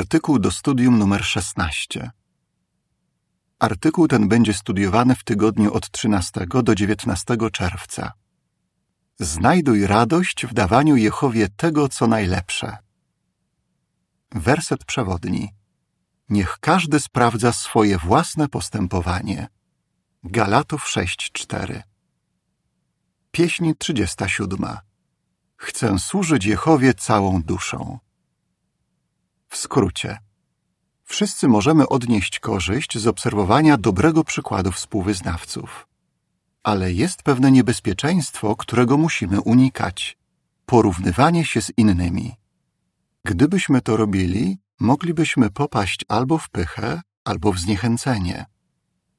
Artykuł do studium numer 16. Artykuł ten będzie studiowany w tygodniu od 13 do 19 czerwca. Znajduj radość w dawaniu Jehowie tego, co najlepsze. Werset przewodni. Niech każdy sprawdza swoje własne postępowanie. Galatów 6:4. Pieśń 37. Chcę służyć Jehowie całą duszą. W skrócie. Wszyscy możemy odnieść korzyść z obserwowania dobrego przykładu współwyznawców. Ale jest pewne niebezpieczeństwo, którego musimy unikać porównywanie się z innymi. Gdybyśmy to robili, moglibyśmy popaść albo w pychę, albo w zniechęcenie.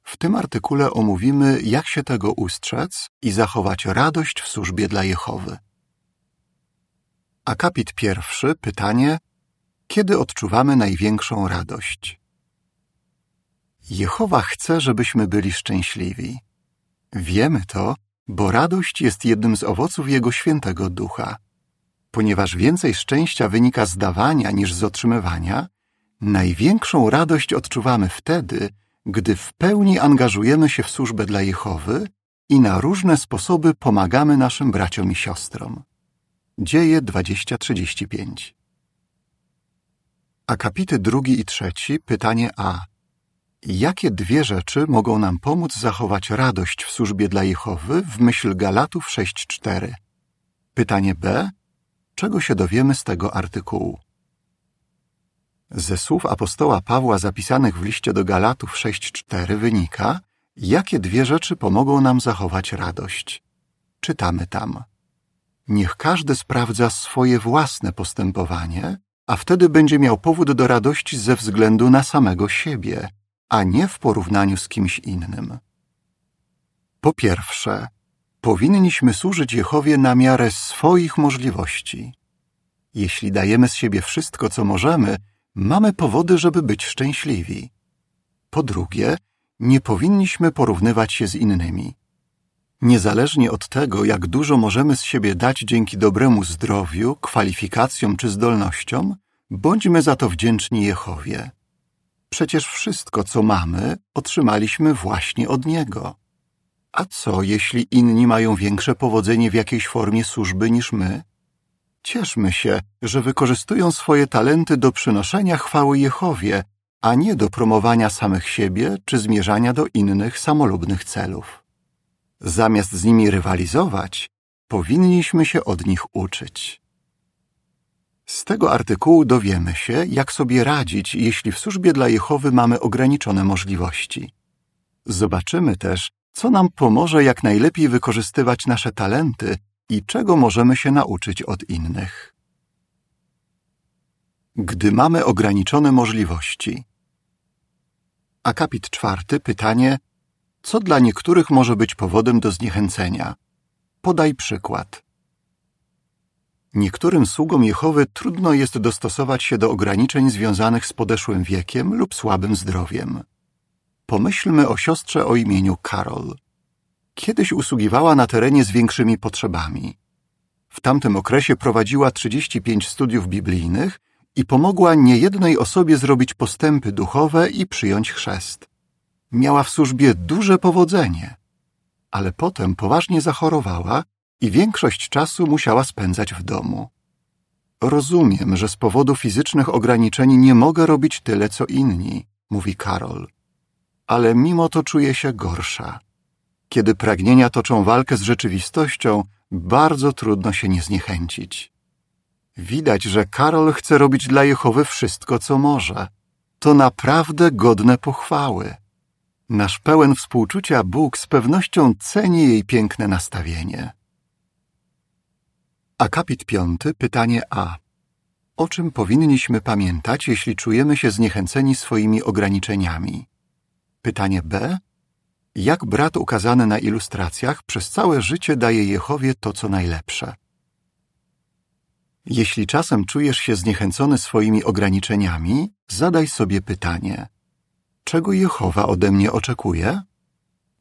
W tym artykule omówimy, jak się tego ustrzec i zachować radość w służbie dla Jehowy. Akapit pierwszy, pytanie: kiedy odczuwamy największą radość? Jehowa chce, żebyśmy byli szczęśliwi. Wiemy to, bo radość jest jednym z owoców Jego świętego ducha. Ponieważ więcej szczęścia wynika z dawania niż z otrzymywania, największą radość odczuwamy wtedy, gdy w pełni angażujemy się w służbę dla Jehowy i na różne sposoby pomagamy naszym braciom i siostrom. Dzieje 2035 Akapity drugi i trzeci, pytanie A. Jakie dwie rzeczy mogą nam pomóc zachować radość w służbie dla Jehowy w myśl Galatów 6.4? Pytanie B. Czego się dowiemy z tego artykułu? Ze słów apostoła Pawła zapisanych w liście do Galatów 6.4 wynika, jakie dwie rzeczy pomogą nam zachować radość. Czytamy tam. Niech każdy sprawdza swoje własne postępowanie, a wtedy będzie miał powód do radości ze względu na samego siebie, a nie w porównaniu z kimś innym. Po pierwsze, powinniśmy służyć Jehowie na miarę swoich możliwości. Jeśli dajemy z siebie wszystko, co możemy, mamy powody, żeby być szczęśliwi. Po drugie, nie powinniśmy porównywać się z innymi. Niezależnie od tego, jak dużo możemy z siebie dać dzięki dobremu zdrowiu, kwalifikacjom czy zdolnościom, bądźmy za to wdzięczni Jehowie. Przecież wszystko, co mamy, otrzymaliśmy właśnie od Niego. A co, jeśli inni mają większe powodzenie w jakiejś formie służby niż my? Cieszmy się, że wykorzystują swoje talenty do przynoszenia chwały Jehowie, a nie do promowania samych siebie czy zmierzania do innych samolubnych celów. Zamiast z nimi rywalizować, powinniśmy się od nich uczyć. Z tego artykułu dowiemy się, jak sobie radzić, jeśli w służbie dla Jehowy mamy ograniczone możliwości. Zobaczymy też, co nam pomoże jak najlepiej wykorzystywać nasze talenty i czego możemy się nauczyć od innych. Gdy mamy ograniczone możliwości. Akapit czwarty, pytanie, co dla niektórych może być powodem do zniechęcenia. Podaj przykład. Niektórym sługom Jehowy trudno jest dostosować się do ograniczeń związanych z podeszłym wiekiem lub słabym zdrowiem. Pomyślmy o siostrze o imieniu Karol. Kiedyś usługiwała na terenie z większymi potrzebami. W tamtym okresie prowadziła 35 studiów biblijnych i pomogła niejednej osobie zrobić postępy duchowe i przyjąć chrzest miała w służbie duże powodzenie, ale potem poważnie zachorowała i większość czasu musiała spędzać w domu. Rozumiem, że z powodu fizycznych ograniczeń nie mogę robić tyle co inni, mówi Karol, ale mimo to czuję się gorsza. Kiedy pragnienia toczą walkę z rzeczywistością, bardzo trudno się nie zniechęcić. Widać, że Karol chce robić dla Jehowy wszystko, co może. To naprawdę godne pochwały. Nasz pełen współczucia Bóg z pewnością ceni jej piękne nastawienie. Akapit piąty, pytanie A. O czym powinniśmy pamiętać, jeśli czujemy się zniechęceni swoimi ograniczeniami? Pytanie B. Jak brat ukazany na ilustracjach przez całe życie daje Jehowie to, co najlepsze? Jeśli czasem czujesz się zniechęcony swoimi ograniczeniami, zadaj sobie pytanie – Czego Jehowa ode mnie oczekuje?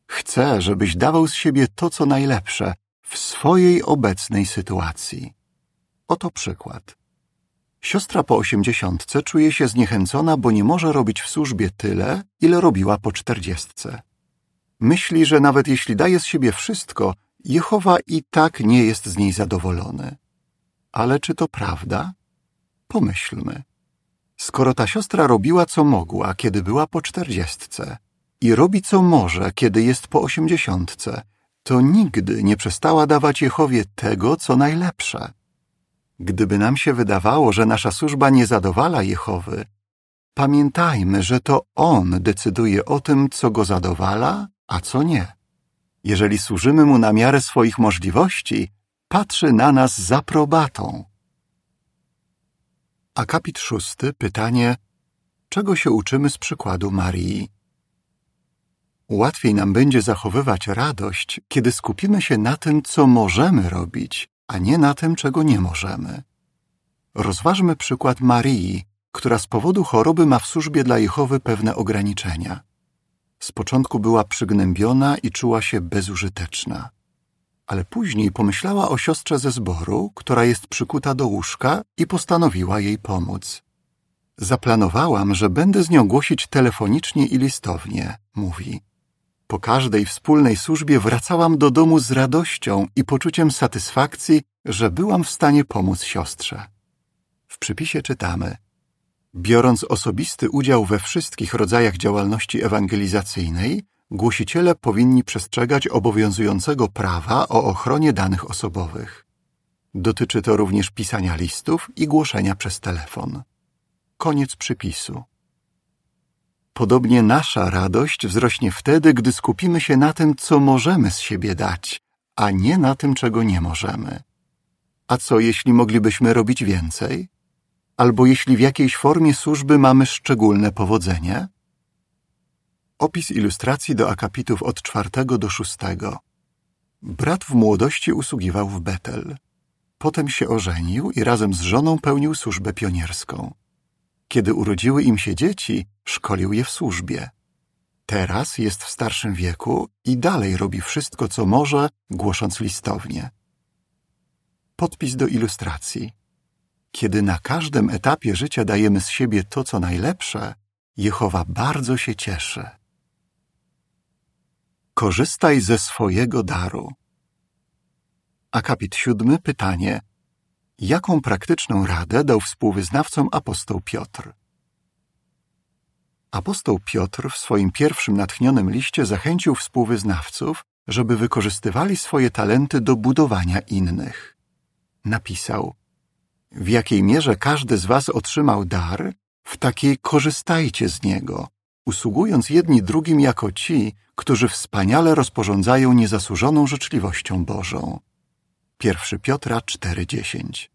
Chcę, żebyś dawał z siebie to, co najlepsze w swojej obecnej sytuacji. Oto przykład. Siostra po osiemdziesiątce czuje się zniechęcona, bo nie może robić w służbie tyle, ile robiła po czterdziestce. Myśli, że nawet jeśli daje z siebie wszystko, Jehowa i tak nie jest z niej zadowolony. Ale czy to prawda? Pomyślmy. Skoro ta siostra robiła co mogła, kiedy była po czterdziestce i robi co może, kiedy jest po osiemdziesiątce, to nigdy nie przestała dawać Jehowie tego, co najlepsze. Gdyby nam się wydawało, że nasza służba nie zadowala Jehowy, pamiętajmy, że to On decyduje o tym, co go zadowala, a co nie. Jeżeli służymy Mu na miarę swoich możliwości, patrzy na nas z aprobatą. Akapit szósty, pytanie, czego się uczymy z przykładu Marii? Łatwiej nam będzie zachowywać radość, kiedy skupimy się na tym, co możemy robić, a nie na tym, czego nie możemy. Rozważmy przykład Marii, która z powodu choroby ma w służbie dla Jehowy pewne ograniczenia. Z początku była przygnębiona i czuła się bezużyteczna. Ale później pomyślała o siostrze ze zboru, która jest przykuta do łóżka i postanowiła jej pomóc. Zaplanowałam, że będę z nią głosić telefonicznie i listownie, mówi. Po każdej wspólnej służbie wracałam do domu z radością i poczuciem satysfakcji, że byłam w stanie pomóc siostrze. W przypisie czytamy: Biorąc osobisty udział we wszystkich rodzajach działalności ewangelizacyjnej, głosiciele powinni przestrzegać obowiązującego prawa o ochronie danych osobowych. Dotyczy to również pisania listów i głoszenia przez telefon. Koniec przypisu. Podobnie nasza radość wzrośnie wtedy, gdy skupimy się na tym, co możemy z siebie dać, a nie na tym, czego nie możemy. A co jeśli moglibyśmy robić więcej? Albo jeśli w jakiejś formie służby mamy szczególne powodzenie? Opis ilustracji do akapitów od czwartego do szóstego. Brat w młodości usługiwał w Betel. Potem się ożenił i razem z żoną pełnił służbę pionierską. Kiedy urodziły im się dzieci, szkolił je w służbie. Teraz jest w starszym wieku i dalej robi wszystko, co może, głosząc listownie. Podpis do ilustracji. Kiedy na każdym etapie życia dajemy z siebie to, co najlepsze, Jehowa bardzo się cieszy. Korzystaj ze swojego daru. Akapit siódmy, pytanie. Jaką praktyczną radę dał współwyznawcom apostoł Piotr? Apostoł Piotr w swoim pierwszym natchnionym liście zachęcił współwyznawców, żeby wykorzystywali swoje talenty do budowania innych. Napisał: W jakiej mierze każdy z Was otrzymał dar, w takiej korzystajcie z niego, usługując jedni drugim jako ci, którzy wspaniale rozporządzają niezasłużoną życzliwością Bożą. 1 Piotra 4:10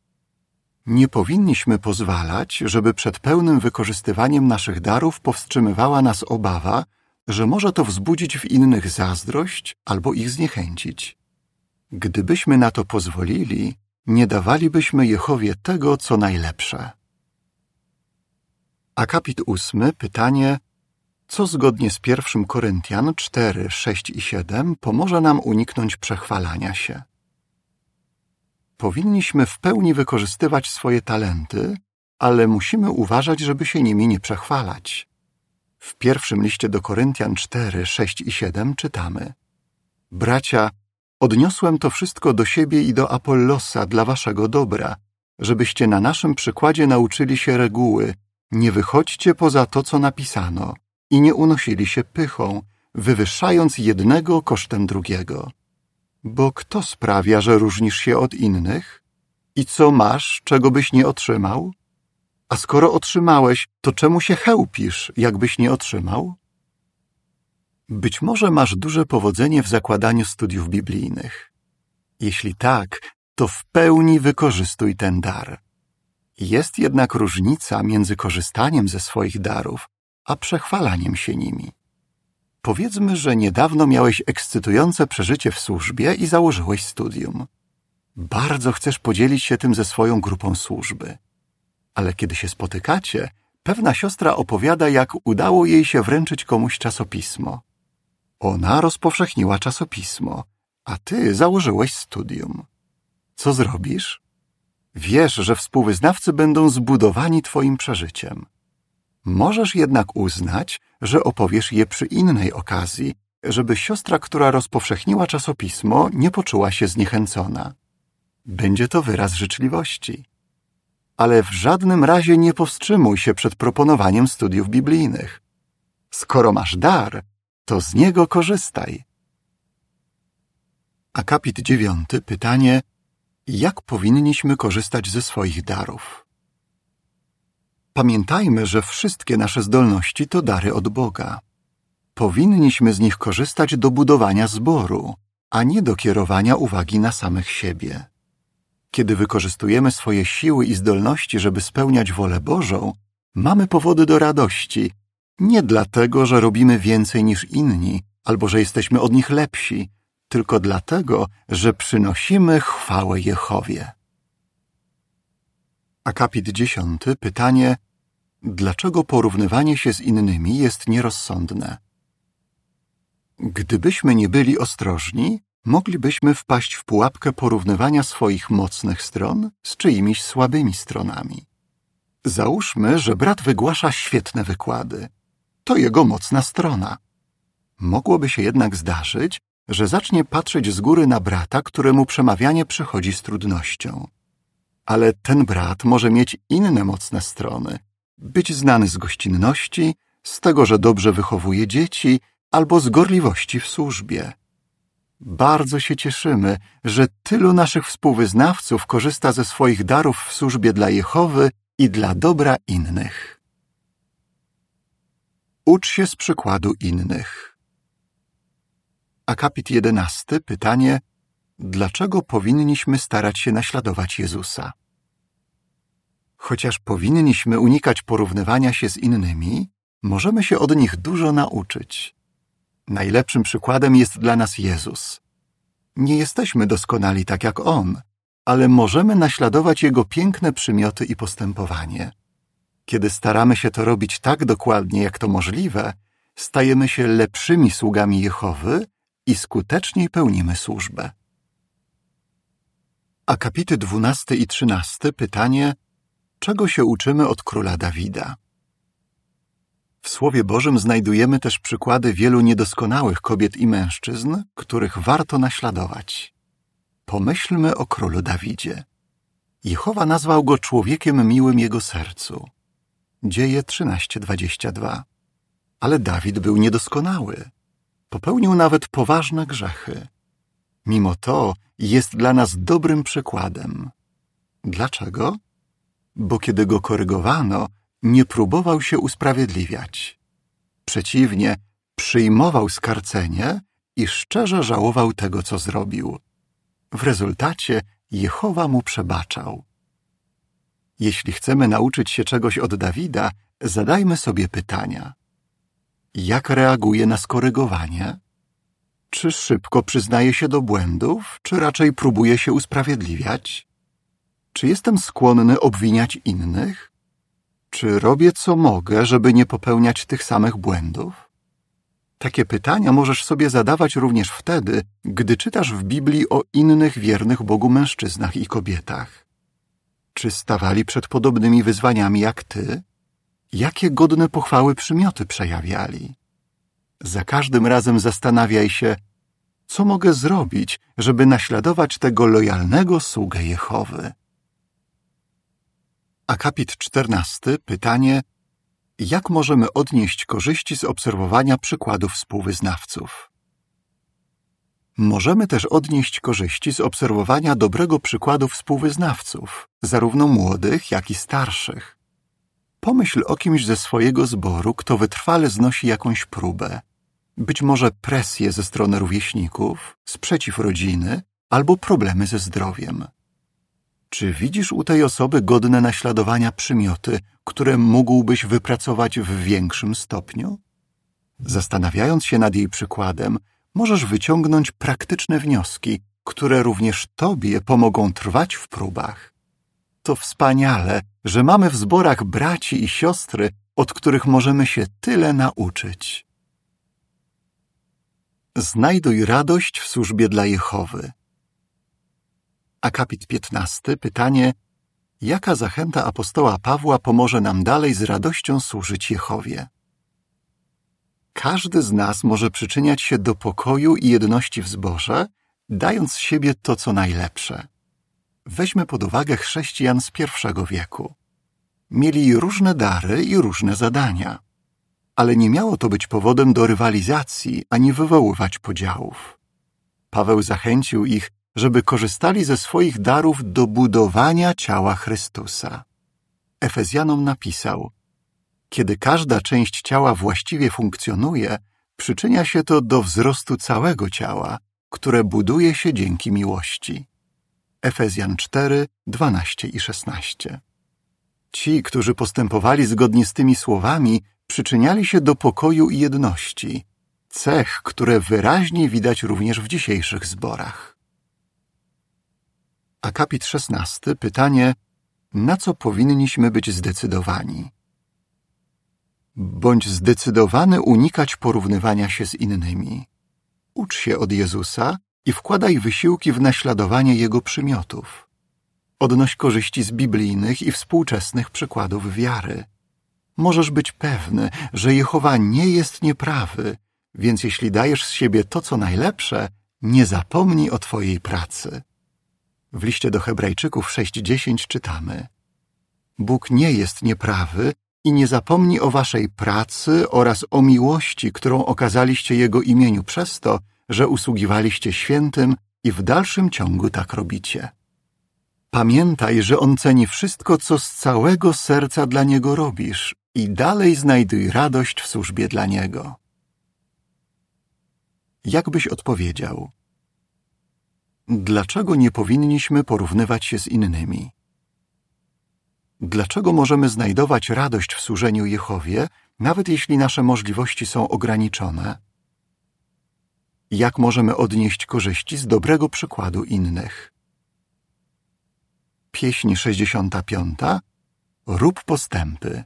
Nie powinniśmy pozwalać, żeby przed pełnym wykorzystywaniem naszych darów powstrzymywała nas obawa, że może to wzbudzić w innych zazdrość albo ich zniechęcić. Gdybyśmy na to pozwolili, nie dawalibyśmy Jehowie tego, co najlepsze. Akapit ósmy, pytanie co zgodnie z 1 Koryntian 4, 6 i 7 pomoże nam uniknąć przechwalania się. Powinniśmy w pełni wykorzystywać swoje talenty, ale musimy uważać, żeby się nimi nie przechwalać. W pierwszym liście do Koryntian 4, 6 i 7 czytamy: Bracia, odniosłem to wszystko do siebie i do Apollosa dla waszego dobra, żebyście na naszym przykładzie nauczyli się reguły, nie wychodźcie poza to, co napisano i nie unosili się pychą, wywyższając jednego kosztem drugiego. Bo kto sprawia, że różnisz się od innych? I co masz, czego byś nie otrzymał? A skoro otrzymałeś, to czemu się chełpisz, jakbyś nie otrzymał? Być może masz duże powodzenie w zakładaniu studiów biblijnych. Jeśli tak, to w pełni wykorzystuj ten dar. Jest jednak różnica między korzystaniem ze swoich darów a przechwalaniem się nimi. Powiedzmy, że niedawno miałeś ekscytujące przeżycie w służbie i założyłeś studium. Bardzo chcesz podzielić się tym ze swoją grupą służby. Ale kiedy się spotykacie, pewna siostra opowiada, jak udało jej się wręczyć komuś czasopismo. Ona rozpowszechniła czasopismo, a ty założyłeś studium. Co zrobisz? Wiesz, że współwyznawcy będą zbudowani Twoim przeżyciem. Możesz jednak uznać, że opowiesz je przy innej okazji, żeby siostra, która rozpowszechniła czasopismo, nie poczuła się zniechęcona. Będzie to wyraz życzliwości. Ale w żadnym razie nie powstrzymuj się przed proponowaniem studiów biblijnych. Skoro masz dar, to z niego korzystaj. Akapit dziewiąty, pytanie, jak powinniśmy korzystać ze swoich darów? Pamiętajmy, że wszystkie nasze zdolności to dary od Boga. Powinniśmy z nich korzystać do budowania zboru, a nie do kierowania uwagi na samych siebie. Kiedy wykorzystujemy swoje siły i zdolności, żeby spełniać wolę Bożą, mamy powody do radości, nie dlatego, że robimy więcej niż inni, albo że jesteśmy od nich lepsi, tylko dlatego, że przynosimy chwałę Jehowie. Akapit dziesiąty, pytanie, dlaczego porównywanie się z innymi jest nierozsądne? Gdybyśmy nie byli ostrożni, moglibyśmy wpaść w pułapkę porównywania swoich mocnych stron z czyimiś słabymi stronami. Załóżmy, że brat wygłasza świetne wykłady. To jego mocna strona. Mogłoby się jednak zdarzyć, że zacznie patrzeć z góry na brata, któremu przemawianie przychodzi z trudnością. Ale ten brat może mieć inne mocne strony. Być znany z gościnności, z tego, że dobrze wychowuje dzieci, albo z gorliwości w służbie. Bardzo się cieszymy, że tylu naszych współwyznawców korzysta ze swoich darów w służbie dla Jehowy i dla dobra innych. Ucz się z przykładu innych. Akapit jedenasty, pytanie, dlaczego powinniśmy starać się naśladować Jezusa? Chociaż powinniśmy unikać porównywania się z innymi, możemy się od nich dużo nauczyć. Najlepszym przykładem jest dla nas Jezus. Nie jesteśmy doskonali tak jak On, ale możemy naśladować Jego piękne przymioty i postępowanie. Kiedy staramy się to robić tak dokładnie, jak to możliwe, stajemy się lepszymi sługami Jehowy i skuteczniej pełnimy służbę. Akapity 12 i 13 pytanie, czego się uczymy od króla Dawida? W Słowie Bożym znajdujemy też przykłady wielu niedoskonałych kobiet i mężczyzn, których warto naśladować. Pomyślmy o królu Dawidzie. Jehowa nazwał go człowiekiem miłym jego sercu. Dzieje 13:22. Ale Dawid był niedoskonały. Popełnił nawet poważne grzechy. Mimo to jest dla nas dobrym przykładem. Dlaczego? Bo kiedy go korygowano, nie próbował się usprawiedliwiać. Przeciwnie, przyjmował skarcenie i szczerze żałował tego, co zrobił. W rezultacie Jehowa mu przebaczał. Jeśli chcemy nauczyć się czegoś od Dawida, zadajmy sobie pytania. Jak reaguje na skorygowanie? Czy szybko przyznaje się do błędów, czy raczej próbuje się usprawiedliwiać? Czy jestem skłonny obwiniać innych? Czy robię co mogę, żeby nie popełniać tych samych błędów? Takie pytania możesz sobie zadawać również wtedy, gdy czytasz w Biblii o innych wiernych Bogu mężczyznach i kobietach. Czy stawali przed podobnymi wyzwaniami jak ty? Jakie godne pochwały przymioty przejawiali? Za każdym razem zastanawiaj się, co mogę zrobić, żeby naśladować tego lojalnego sługę Jehowy. Akapit czternasty, pytanie, jak możemy odnieść korzyści z obserwowania przykładów współwyznawców? Możemy też odnieść korzyści z obserwowania dobrego przykładu współwyznawców, zarówno młodych, jak i starszych. Pomyśl o kimś ze swojego zboru, kto wytrwale znosi jakąś próbę, być może presję ze strony rówieśników, sprzeciw rodziny albo problemy ze zdrowiem. Czy widzisz u tej osoby godne naśladowania przymioty, które mógłbyś wypracować w większym stopniu? Zastanawiając się nad jej przykładem, możesz wyciągnąć praktyczne wnioski, które również Tobie pomogą trwać w próbach. To wspaniale, że mamy w zborach braci i siostry, od których możemy się tyle nauczyć. Znajduj radość w służbie dla Jehowy. Akapit 15. Pytanie: Jaka zachęta apostoła Pawła pomoże nam dalej z radością służyć Jehowie? Każdy z nas może przyczyniać się do pokoju i jedności w zborze, dając z siebie to, co najlepsze. Weźmy pod uwagę chrześcijan z pierwszego wieku. Mieli różne dary i różne zadania, ale nie miało to być powodem do rywalizacji ani wywoływać podziałów. Paweł zachęcił ich, żeby korzystali ze swoich darów do budowania ciała Chrystusa. Efezjanom napisał: Kiedy każda część ciała właściwie funkcjonuje, przyczynia się to do wzrostu całego ciała, które buduje się dzięki miłości. Efezjan 4, 12 i 16. Ci, którzy postępowali zgodnie z tymi słowami, przyczyniali się do pokoju i jedności, cech, które wyraźnie widać również w dzisiejszych zborach. Akapit 16. Pytanie: na co powinniśmy być zdecydowani? Bądź zdecydowany unikać porównywania się z innymi. Ucz się od Jezusa i wkładaj wysiłki w naśladowanie Jego przymiotów. Odnoś korzyści z biblijnych i współczesnych przykładów wiary. Możesz być pewny, że Jehowa nie jest nieprawy, więc jeśli dajesz z siebie to, co najlepsze, nie zapomnij o Twojej pracy. W liście do Hebrajczyków 6:10 czytamy: Bóg nie jest nieprawy i nie zapomni o waszej pracy oraz o miłości, którą okazaliście Jego imieniu przez to, że usługiwaliście świętym i w dalszym ciągu tak robicie. Pamiętaj, że On ceni wszystko, co z całego serca dla Niego robisz i dalej znajduj radość w służbie dla Niego. Jak byś odpowiedział? Dlaczego nie powinniśmy porównywać się z innymi? Dlaczego możemy znajdować radość w służeniu Jehowie, nawet jeśli nasze możliwości są ograniczone? Jak możemy odnieść korzyści z dobrego przykładu innych? Pieśń 65. Rób postępy.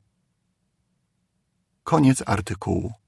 Koniec artykułu.